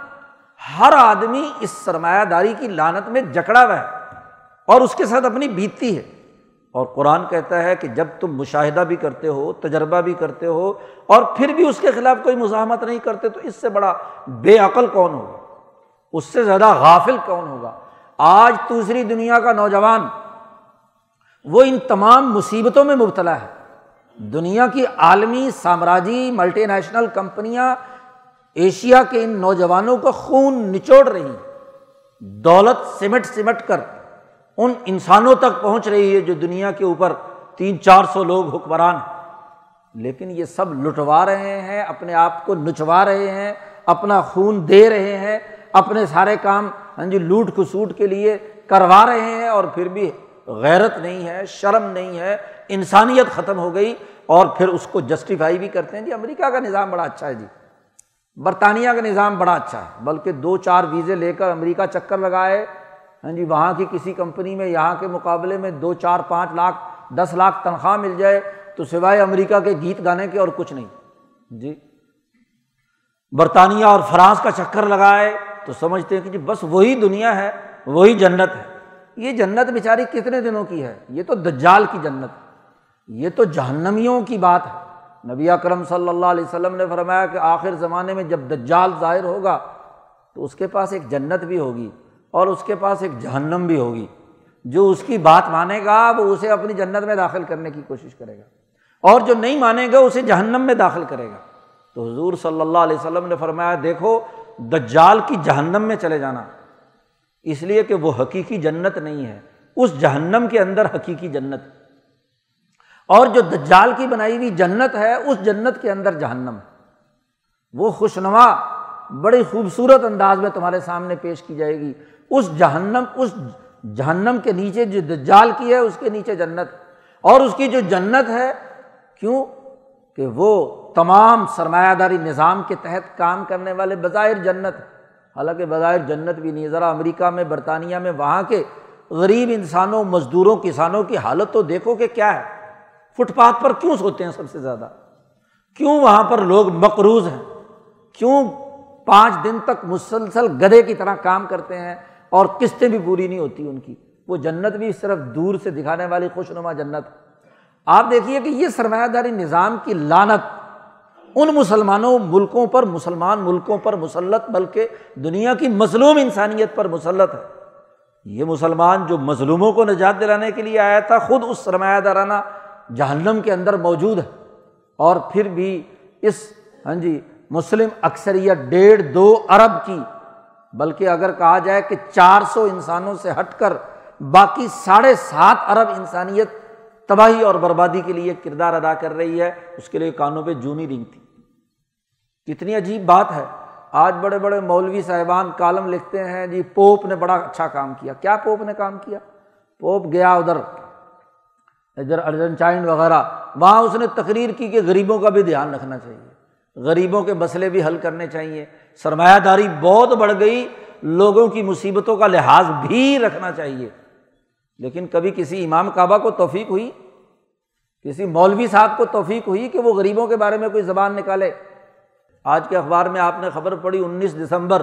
ہر آدمی اس سرمایہ داری کی لانت میں جکڑا ہوا ہے اور اس کے ساتھ اپنی بیتتی ہے۔ اور قرآن کہتا ہے کہ جب تم مشاہدہ بھی کرتے ہو، تجربہ بھی کرتے ہو اور پھر بھی اس کے خلاف کوئی مزاحمت نہیں کرتے، تو اس سے بڑا بے عقل کون ہوگا؟ اس سے زیادہ غافل کون ہوگا؟ آج دوسری دنیا کا نوجوان، وہ ان تمام مصیبتوں میں مبتلا ہے۔ دنیا کی عالمی سامراجی ملٹی نیشنل کمپنیاں ایشیا کے ان نوجوانوں کا خون نچوڑ رہی دولت سمٹ سمٹ کر ان انسانوں تک پہنچ رہی ہے جو دنیا کے اوپر تین چار سو لوگ حکمران لیکن یہ سب لٹوا رہے ہیں، اپنے آپ کو نچوا رہے ہیں، اپنا خون دے رہے ہیں، اپنے سارے کام ہاں جی لوٹ کسوٹ کے لیے کروا رہے ہیں اور پھر بھی غیرت نہیں ہے، شرم نہیں ہے، انسانیت ختم ہو گئی اور پھر اس کو جسٹیفائی بھی کرتے ہیں۔ جی امریکہ کا نظام بڑا اچھا ہے جی۔ برطانیہ کا نظام بڑا اچھا ہے، بلکہ دو چار ویزے لے کر امریکہ چکر لگائے ہاں جی وہاں کی کسی کمپنی میں، یہاں کے مقابلے میں دو چار پانچ لاکھ، دس لاکھ تنخواہ مل جائے تو سوائے امریکہ کے گیت گانے کے اور کچھ نہیں۔ جی برطانیہ اور فرانس کا چکر لگائے تو سمجھتے ہیں کہ جی بس وہی دنیا ہے، وہی جنت ہے۔ یہ جنت بیچاری کتنے دنوں کی ہے؟ یہ تو دجال کی جنت یہ تو جہنمیوں کی بات ہے۔ نبی اکرم صلی اللہ علیہ وسلم نے فرمایا کہ آخر زمانے میں جب دجال ظاہر ہوگا تو اس کے پاس ایک جنت بھی ہوگی اور اس کے پاس ایک جہنم بھی ہوگی۔ جو اس کی بات مانے گا وہ اسے اپنی جنت میں داخل کرنے کی کوشش کرے گا اور جو نہیں مانے گا اسے جہنم میں داخل کرے گا۔ تو حضور صلی اللہ علیہ وسلم نے فرمایا، دیکھو، دجال کی جہنم میں چلے جانا۔ اس لیے کہ وہ حقیقی جنت نہیں ہے۔ اس جہنم کے اندر حقیقی جنت۔ اور جو دجال کی بنائی ہوئی جنت ہے، اس جنت کے اندر جہنم۔ وہ خوشنما، بڑی خوبصورت انداز میں تمہارے سامنے پیش کی جائے گی۔ اس جہنم اس جہنم کے نیچے جو دجال کی ہے، اس کے نیچے جنت۔ اور اس کی جو جنت ہے، کیوں؟ کہ وہ تمام سرمایہ داری نظام کے تحت کام کرنے والے بظاہر جنت۔ حالانکہ بظاہر جنت بھی نہیں، ذرا امریکہ میں، برطانیہ میں، وہاں کے غریب انسانوں، مزدوروں، کسانوں کی حالت تو دیکھو کہ کیا ہے۔ فٹ پاتھ پر کیوں سوتے ہیں سب سے زیادہ؟ کیوں وہاں پر لوگ مقروض ہیں؟ کیوں پانچ دن تک مسلسل گدے کی طرح کام کرتے ہیں اور قسطیں بھی پوری نہیں ہوتی ان کی؟ وہ جنت بھی صرف دور سے دکھانے والی خوش نما جنت۔ آپ دیکھیے کہ یہ سرمایہ داری نظام کی لانت ان مسلمانوں ملکوں پر، مسلمان ملکوں پر مسلط، بلکہ دنیا کی مظلوم انسانیت پر مسلط ہے۔ یہ مسلمان جو مظلوموں کو نجات دلانے کے لیے آیا تھا، خود اس سرمایہ دارانہ جہنم کے اندر موجود ہے۔ اور پھر بھی اس ہاں جی مسلم اکثریت ڈیڑھ دو ارب کی، بلکہ اگر کہا جائے کہ چار سو انسانوں سے ہٹ کر باقی ساڑھے سات ارب انسانیت تباہی اور بربادی کے لیے کردار ادا کر رہی ہے، اس کے لیے کانوں پہ جونی رنگتی کتنی عجیب بات ہے۔ آج بڑے بڑے مولوی صاحبان کالم لکھتے ہیں جی پوپ نے بڑا اچھا کام کیا۔ کیا پوپ نے کام کیا؟ پوپ گیا ادھر۔ ادھر ارجنچائن وغیرہ، وہاں اس نے تقریر کی کہ غریبوں کا بھی دھیان رکھنا چاہیے۔ غریبوں کے مسئلے بھی حل کرنے چاہیے۔ سرمایہ داری بہت بڑھ گئی، لوگوں کی مصیبتوں کا لحاظ بھی رکھنا چاہیے۔ لیکن کبھی کسی امام کعبہ کو توفیق ہوئی؟ کسی مولوی صاحب کو توفیق ہوئی کہ وہ غریبوں کے بارے میں کوئی زبان نکالے؟ آج کے اخبار میں آپ نے خبر پڑھی، انیس دسمبر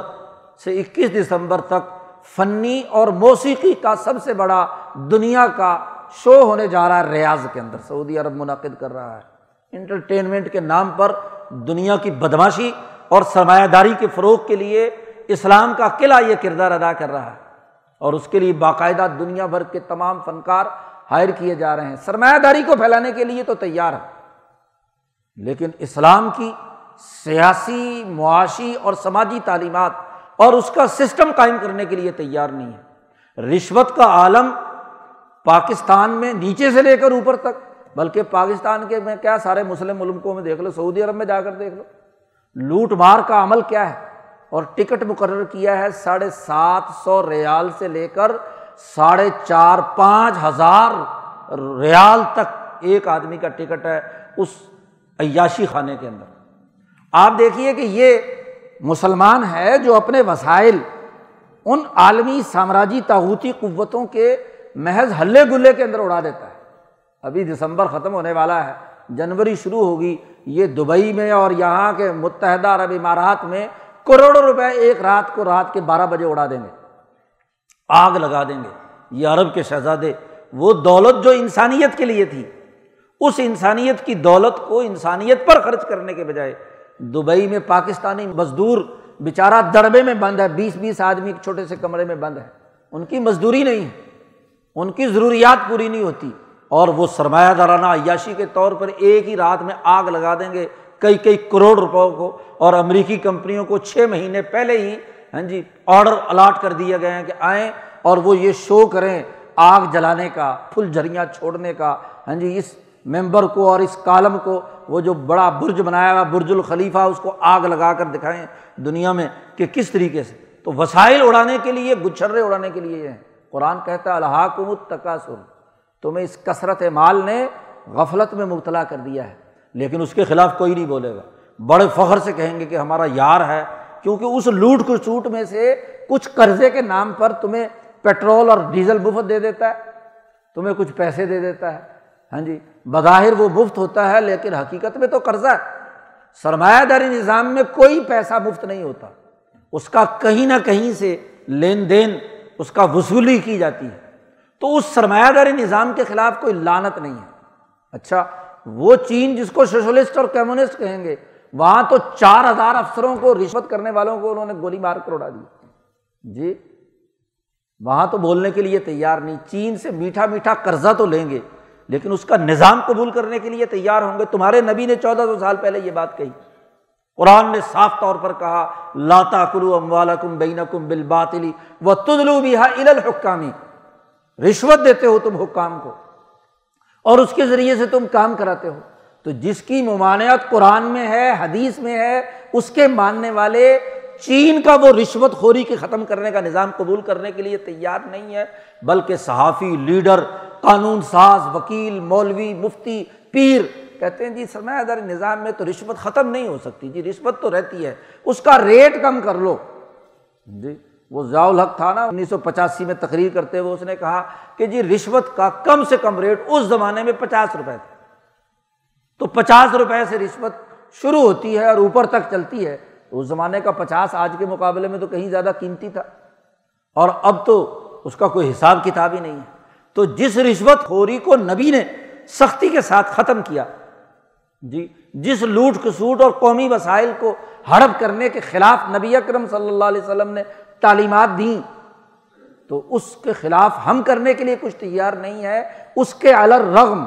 سے اکیس دسمبر تک فنی اور موسیقی کا سب سے بڑا دنیا کا شو ہونے جا رہا ہے ریاض کے اندر، سعودی عرب منعقد کر رہا ہے۔ انٹرٹینمنٹ کے نام پر دنیا کی بدماشی اور سرمایہ داری کے فروغ کے لیے اسلام کا قلعہ یہ کردار ادا کر رہا ہے۔ اور اس کے لیے باقاعدہ دنیا بھر کے تمام فنکار ہائر کیے جا رہے ہیں۔ سرمایہ داری کو پھیلانے کے لیے تو تیار ہے لیکن اسلام کی سیاسی، معاشی اور سماجی تعلیمات اور اس کا سسٹم قائم کرنے کے لیے تیار نہیں ہے رشوت کا عالم پاکستان میں نیچے سے لے کر اوپر تک، بلکہ پاکستان کے میں کیا سارے مسلم ملکوں میں دیکھ لو، سعودی عرب میں جا کر دیکھ لو۔ لوٹ مار کا عمل کیا ہے؟ اور ٹکٹ مقرر کیا ہے ساڑھے سات سو ریال سے لے کر ساڑھے چار پانچ ہزار ریال تک ایک آدمی کا ٹکٹ ہے اس عیاشی خانے کے اندر۔ آپ دیکھیے کہ یہ مسلمان ہے جو اپنے وسائل، ان عالمی سامراجی تاوتی قوتوں کے محض ہلے گلے کے اندر اڑا دیتا ہے۔ ابھی دسمبر ختم ہونے والا ہے، جنوری شروع ہوگی، یہ دبئی میں اور یہاں کے متحدہ عرب امارات میں کروڑوں روپے ایک رات کو رات کے بارہ بجے اڑا دیں گے۔ آگ لگا دیں گے۔ یہ عرب کے شہزادے، وہ دولت جو انسانیت کے لیے تھی، اس انسانیت کی دولت کو انسانیت پر خرچ کرنے کے بجائے دبئی میں پاکستانی مزدور بیچارہ دڑبے میں بند ہے۔ بیس بیس آدمی چھوٹے سے کمرے میں بند ہے ان کی مزدوری نہیں ہے۔ ان کی ضروریات پوری نہیں ہوتی اور وہ سرمایہ دارانہ عیاشی کے طور پر ایک ہی رات میں آگ لگا دیں گے، کئی کئی کروڑ روپئے کو اور امریکی کمپنیوں کو چھ مہینے پہلے ہی ہاں جی آڈر الاٹ کر دیے گئے ہیں کہ آئیں اور وہ یہ شو کریں آگ جلانے کا پھل جھریاں چھوڑنے کا ہاں جی اس ممبر کو اور اس کالم کو وہ جو بڑا برج بنایا ہوا برج الخلیفہ، اس کو آگ لگا کر دکھائیں دنیا میں کہ کس طریقے سے؟ تو وسائل اڑانے کے لیے، گچھرے اڑانے کے لیے یہ قرآن کہتا ہے، الحاکم تقاصر تمہیں اس کثرت مال نے غفلت میں مبتلا کر دیا ہے۔ لیکن اس کے خلاف کوئی نہیں بولے گا۔ بڑے فخر سے کہیں گے کہ ہمارا یار ہے، کیونکہ اس لوٹ کو چوٹ میں سے کچھ قرضے کے نام پر تمہیں پیٹرول اور ڈیزل مفت دے دیتا ہے، تمہیں کچھ پیسے دے دیتا ہے۔ ہاں جی بظاہر وہ مفت ہوتا ہے، لیکن حقیقت میں تو قرضہ ہے۔ سرمایہ داری نظام میں کوئی پیسہ مفت نہیں ہوتا۔ اس کا کہیں نہ کہیں سے لین دین اس کا وصولی کی جاتی ہے۔ تو اس سرمایہ داری نظام کے خلاف کوئی لانت نہیں ہے۔ اچھا وہ چین جس کو سوشلسٹ اور کمیونسٹ کہیں گے، وہاں تو چار ہزار افسروں کو رشوت کرنے والوں کو انہوں نے گولی مار کر اڑا دی۔ جی وہاں تو بولنے کے لیے تیار نہیں۔ چین سے میٹھا میٹھا قرضہ تو لیں گے، لیکن اس کا نظام قبول کرنے کے لیے تیار ہوں گے۔ تمہارے نبی نے چودہ سو سال پہلے یہ بات کہی۔ قرآن نے صاف طور پر کہا لاتا کلو ام والا کم بین کم بل باطلی و تدلو بھی الحکامی رشوت دیتے ہو تم حکام کو، اور اس کے ذریعے سے تم کام کراتے ہو۔ تو جس کی ممانعت قرآن میں ہے، حدیث میں ہے، اس کے ماننے والے چین کا وہ رشوت خوری کے ختم کرنے کا نظام قبول کرنے کے لیے تیار نہیں ہے، بلکہ صحافی، لیڈر، قانون ساز، وکیل، مولوی، مفتی، پیر کہتے ہیں جی سرمایہ داری نظام میں تو رشوت ختم نہیں ہو سکتی جی رشوت تو رہتی ہے، اس کا ریٹ کم کر لو. جی وہ ضیاء الحق تھا نا، انیس سو پچاسی میں تقریر کرتے ہوئے اس نے کہا کہ جی رشوت کا کم سے کم ریٹ اس زمانے میں پچاس روپئے تھا تو پچاس روپئے سے رشوت شروع ہوتی ہے اور اوپر تک چلتی ہے۔ تو اس زمانے کا پچاس آج کے مقابلے میں تو کہیں زیادہ قیمتی تھا۔ اور اب تو اس کا کوئی حساب کتاب ہی نہیں ہے۔ تو جس رشوت خوری کو نبی نے سختی کے ساتھ ختم کیا جی جس لوٹ کسوٹ اور قومی وسائل کو ہڑپ کرنے کے خلاف نبی اکرم صلی اللہ علیہ وسلم نے تعلیمات دیں، تو اس کے خلاف ہم کرنے کے لیے کچھ تیار نہیں ہے۔ اس کے الر رغم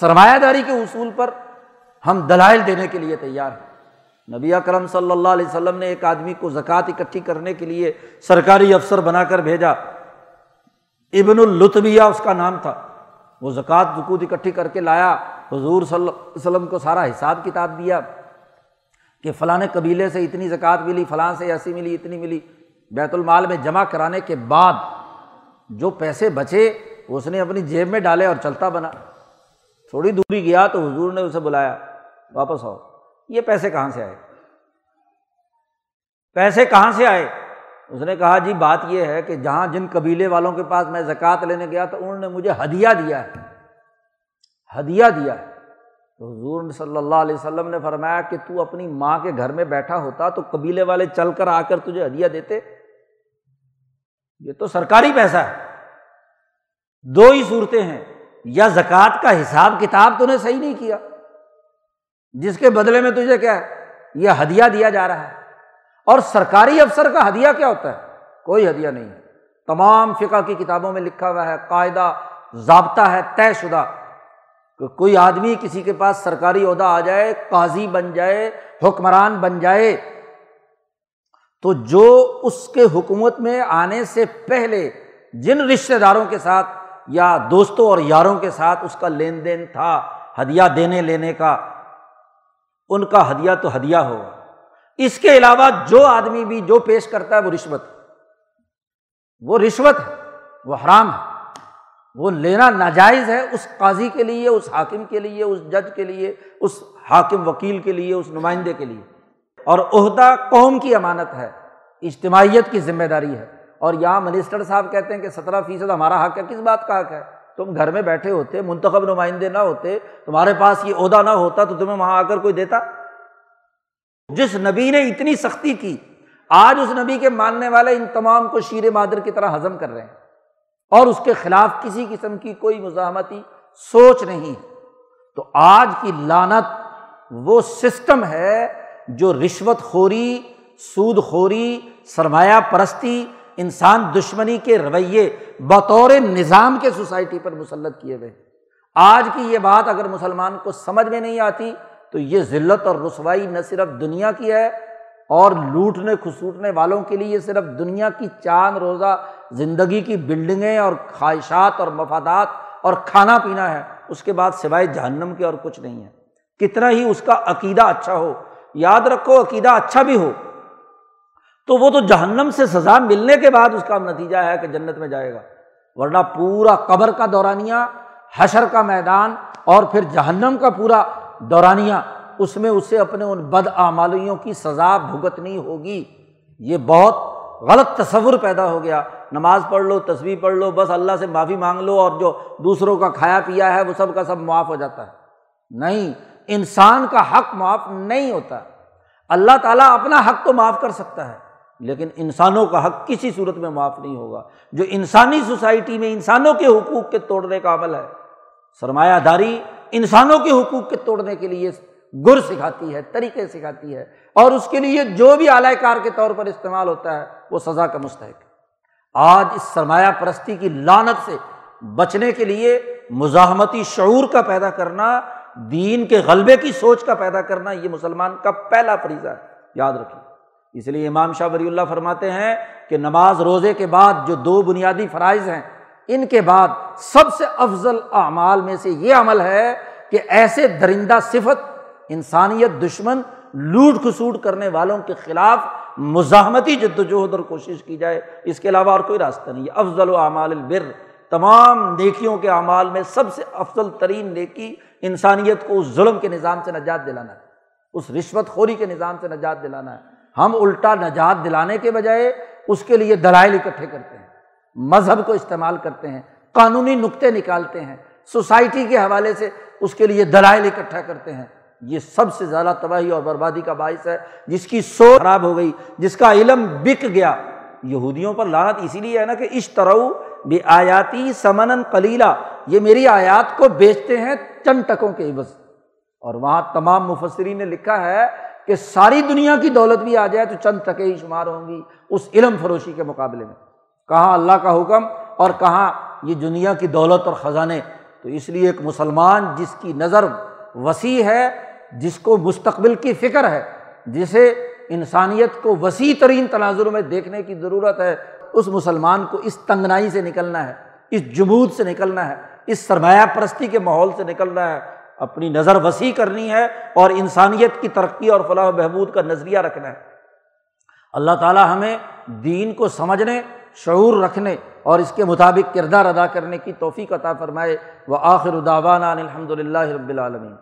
سرمایہ داری کے اصول پر ہم دلائل دینے کے لیے تیار ہیں۔ نبی اکرم صلی اللہ علیہ وسلم نے ایک آدمی کو زکوٰۃ اکٹھی کرنے کے لیے سرکاری افسر بنا کر بھیجا۔ ابن الطبیہ اس کا نام تھا۔ وہ زکوٰۃ زکوت اکٹھی کر کے لایا، حضور صلی اللہ علیہ وسلم کو سارا حساب کتاب دیا کہ فلاں قبیلے سے اتنی زکوٰۃ ملی، فلاں سے ایسی ملی، اتنی ملی۔ بیت المال میں جمع کرانے کے بعد جو پیسے بچے، اس نے اپنی جیب میں ڈالے اور چلتا بنا۔ تھوڑی دوری گیا تو حضور نے اسے بلایا، واپس آؤ۔ یہ پیسے کہاں سے آئے؟ پیسے کہاں سے آئے؟ اس نے کہا جی بات یہ ہے کہ جہاں جن قبیلے والوں کے پاس میں زکوٰۃ لینے گیا تو انہوں نے مجھے ہدیہ دیا ہے۔ ہدیہ دیا ہے۔ تو حضور صلی اللہ علیہ وسلم نے فرمایا کہ تو اپنی ماں کے گھر میں بیٹھا ہوتا تو قبیلے والے چل کر آ کر تجھے ہدیہ دیتے۔ یہ تو سرکاری پیسہ ہے۔ دو ہی صورتیں ہیں۔ یا زکوٰۃ کا حساب کتاب تو نے صحیح نہیں کیا۔ جس کے بدلے میں تجھے کیا ہے؟ یہ ہدیہ دیا جا رہا ہے۔ اور سرکاری افسر کا ہدیہ کیا ہوتا ہے؟ کوئی ہدیہ نہیں ہے۔ تمام فقہ کی کتابوں میں لکھا ہوا ہے، قاعدہ ضابطہ ہے، طے شدہ۔ کہ کوئی آدمی کسی کے پاس سرکاری عہدہ آ جائے، قاضی بن جائے، حکمران بن جائے، تو جو اس کے حکومت میں آنے سے پہلے جن رشتے داروں کے ساتھ یا دوستوں اور یاروں کے ساتھ اس کا لین دین تھا، ہدیہ دینے لینے کا، ان کا ہدیہ تو ہدیہ ہوگا۔ اس کے علاوہ جو آدمی بھی جو پیش کرتا ہے وہ رشوت وہ رشوت ہے، وہ حرام ہے۔ وہ لینا ناجائز ہے اس قاضی کے لیے، اس حاکم کے لیے، اس جج کے لیے، اس حاکم وکیل کے لیے، اس نمائندے کے لیے۔ اور عہدہ قوم کی امانت ہے، اجتماعیت کی ذمہ داری ہے۔ اور یہاں منسٹر صاحب کہتے ہیں کہ سترہ فیصد ہمارا حق ہے، کس بات کا حق ہے؟ تم گھر میں بیٹھے ہوتے، منتخب نمائندے نہ ہوتے، تمہارے پاس یہ عہدہ نہ ہوتا تو تمہیں وہاں آ کر کوئی دیتا؟ جس نبی نے اتنی سختی کی، آج اس نبی کے ماننے والے ان تمام کو شیر مادر کی طرح ہضم کر رہے ہیں۔ اور اس کے خلاف کسی قسم کی کوئی مزاحمتی سوچ نہیں۔ تو آج کی لانت وہ سسٹم ہے جو رشوت خوری، سود خوری، سرمایہ پرستی، انسان دشمنی کے رویے بطور نظام کے سوسائٹی پر مسلط کیے ہوئے آج کی یہ بات اگر مسلمان کو سمجھ میں نہیں آتی تو یہ ذلت اور رسوائی نہ صرف دنیا کی ہے اور لوٹنے کھسوٹنے والوں کے لیے صرف دنیا کی چاند، روزہ، زندگی کی بلڈنگیں اور خواہشات اور مفادات اور کھانا پینا ہے، اس کے بعد سوائے جہنم کے اور کچھ نہیں ہے۔ کتنا ہی اس کا عقیدہ اچھا ہو، یاد رکھو عقیدہ اچھا بھی ہو، تو وہ تو جہنم سے سزا ملنے کے بعد اس کا نتیجہ ہے کہ جنت میں جائے گا۔ ورنہ پورا قبر کا دورانیہ، حشر کا میدان اور پھر جہنم کا پورا دورانیہ، اس میں اسے اپنے ان بد آمالیوں کی سزا بھگتنی ہوگی۔ یہ بہت غلط تصور پیدا ہو گیا۔ نماز پڑھ لو تصویر پڑھ لو، بس اللہ سے معافی مانگ لو اور جو دوسروں کا کھایا پیا ہے، وہ سب کا سب معاف ہو جاتا ہے۔ نہیں، انسان کا حق معاف نہیں ہوتا۔ اللہ تعالیٰ اپنا حق تو معاف کر سکتا ہے، لیکن انسانوں کا حق کسی صورت میں معاف نہیں ہوگا۔ جو انسانی سوسائٹی میں انسانوں کے حقوق کے توڑنے کا عمل ہے۔ سرمایہ داری انسانوں کے حقوق کے توڑنے کے لیے گر سکھاتی ہے، طریقے سکھاتی ہے۔ اور اس کے لیے جو بھی اعلی کار کے طور پر استعمال ہوتا ہے، وہ سزا کا مستحق ہے۔ آج اس سرمایہ پرستی کی لانت سے بچنے کے لیے مزاحمتی شعور کا پیدا کرنا، دین کے غلبے کی سوچ کا پیدا کرنا، یہ مسلمان کا پہلا فریضہ ہے۔ یاد رکھیے اس لیے امام شاہ ولی اللہ فرماتے ہیں کہ نماز روزے کے بعد جو دو بنیادی فرائض ہیں ان کے بعد سب سے افضل اعمال میں سے یہ عمل ہے کہ ایسے درندہ صفت، انسانیت دشمن، لوٹ کھسوٹ کرنے والوں کے خلاف مزاحمتی جد وجہد اور کوشش کی جائے۔ اس کے علاوہ اور کوئی راستہ نہیں۔ ہے افضل و اعمال البر۔ تمام نیکیوں کے اعمال میں سب سے افضل ترین نیکی انسانیت کو اس ظلم کے نظام سے نجات دلانا ہے۔ اس رشوت خوری کے نظام سے نجات دلانا ہے۔ ہم الٹا نجات دلانے کے بجائے اس کے لیے دلائل اکٹھے کرتے ہیں۔ مذہب کو استعمال کرتے ہیں، قانونی نقطے نکالتے ہیں، سوسائٹی کے حوالے سے اس کے لیے دلائل اکٹھا کرتے ہیں۔ یہ سب سے زیادہ تباہی اور بربادی کا باعث ہے، جس کی سوچ خراب ہو گئی، جس کا علم بک گیا۔ یہودیوں پر لانت اسی لیے ہے نا کہ اشترو بے آیاتی سمن کلیلہ یہ میری آیات کو بیچتے ہیں چند ٹکوں کے عبض اور وہاں تمام مفسرین نے لکھا ہے کہ ساری دنیا کی دولت بھی آ جائے تو چند ٹکے ہی شمار ہوں گی اس علم فروشی کے مقابلے میں۔ کہاں اللہ کا حکم اور کہاں یہ دنیا کی دولت اور خزانے۔ تو اس لیے ایک مسلمان جس کی نظر وسیع ہے، جس کو مستقبل کی فکر ہے، جسے انسانیت کو وسیع ترین تناظر میں دیکھنے کی ضرورت ہے، اس مسلمان کو اس تنگنائی سے نکلنا ہے، اس جمود سے نکلنا ہے، اس سرمایہ پرستی کے ماحول سے نکلنا ہے۔ اپنی نظر وسیع کرنی ہے اور انسانیت کی ترقی اور فلاح و بہبود کا نظریہ رکھنا ہے۔ اللہ تعالیٰ ہمیں دین کو سمجھنے شعور رکھنے اور اس کے مطابق کردار ادا کرنے کی توفیق عطا فرمائے وہ آخر الداوانہ الحمد للہ رب العالمین۔